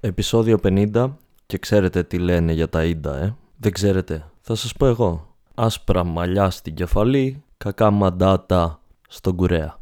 Επισόδιο 50 και ξέρετε τι λένε για τα ίντα, ε. Δεν ξέρετε. Θα σας πω εγώ. Άσπρα μαλλιά στην κεφαλή, κακά μαντάτα στον κουρέα.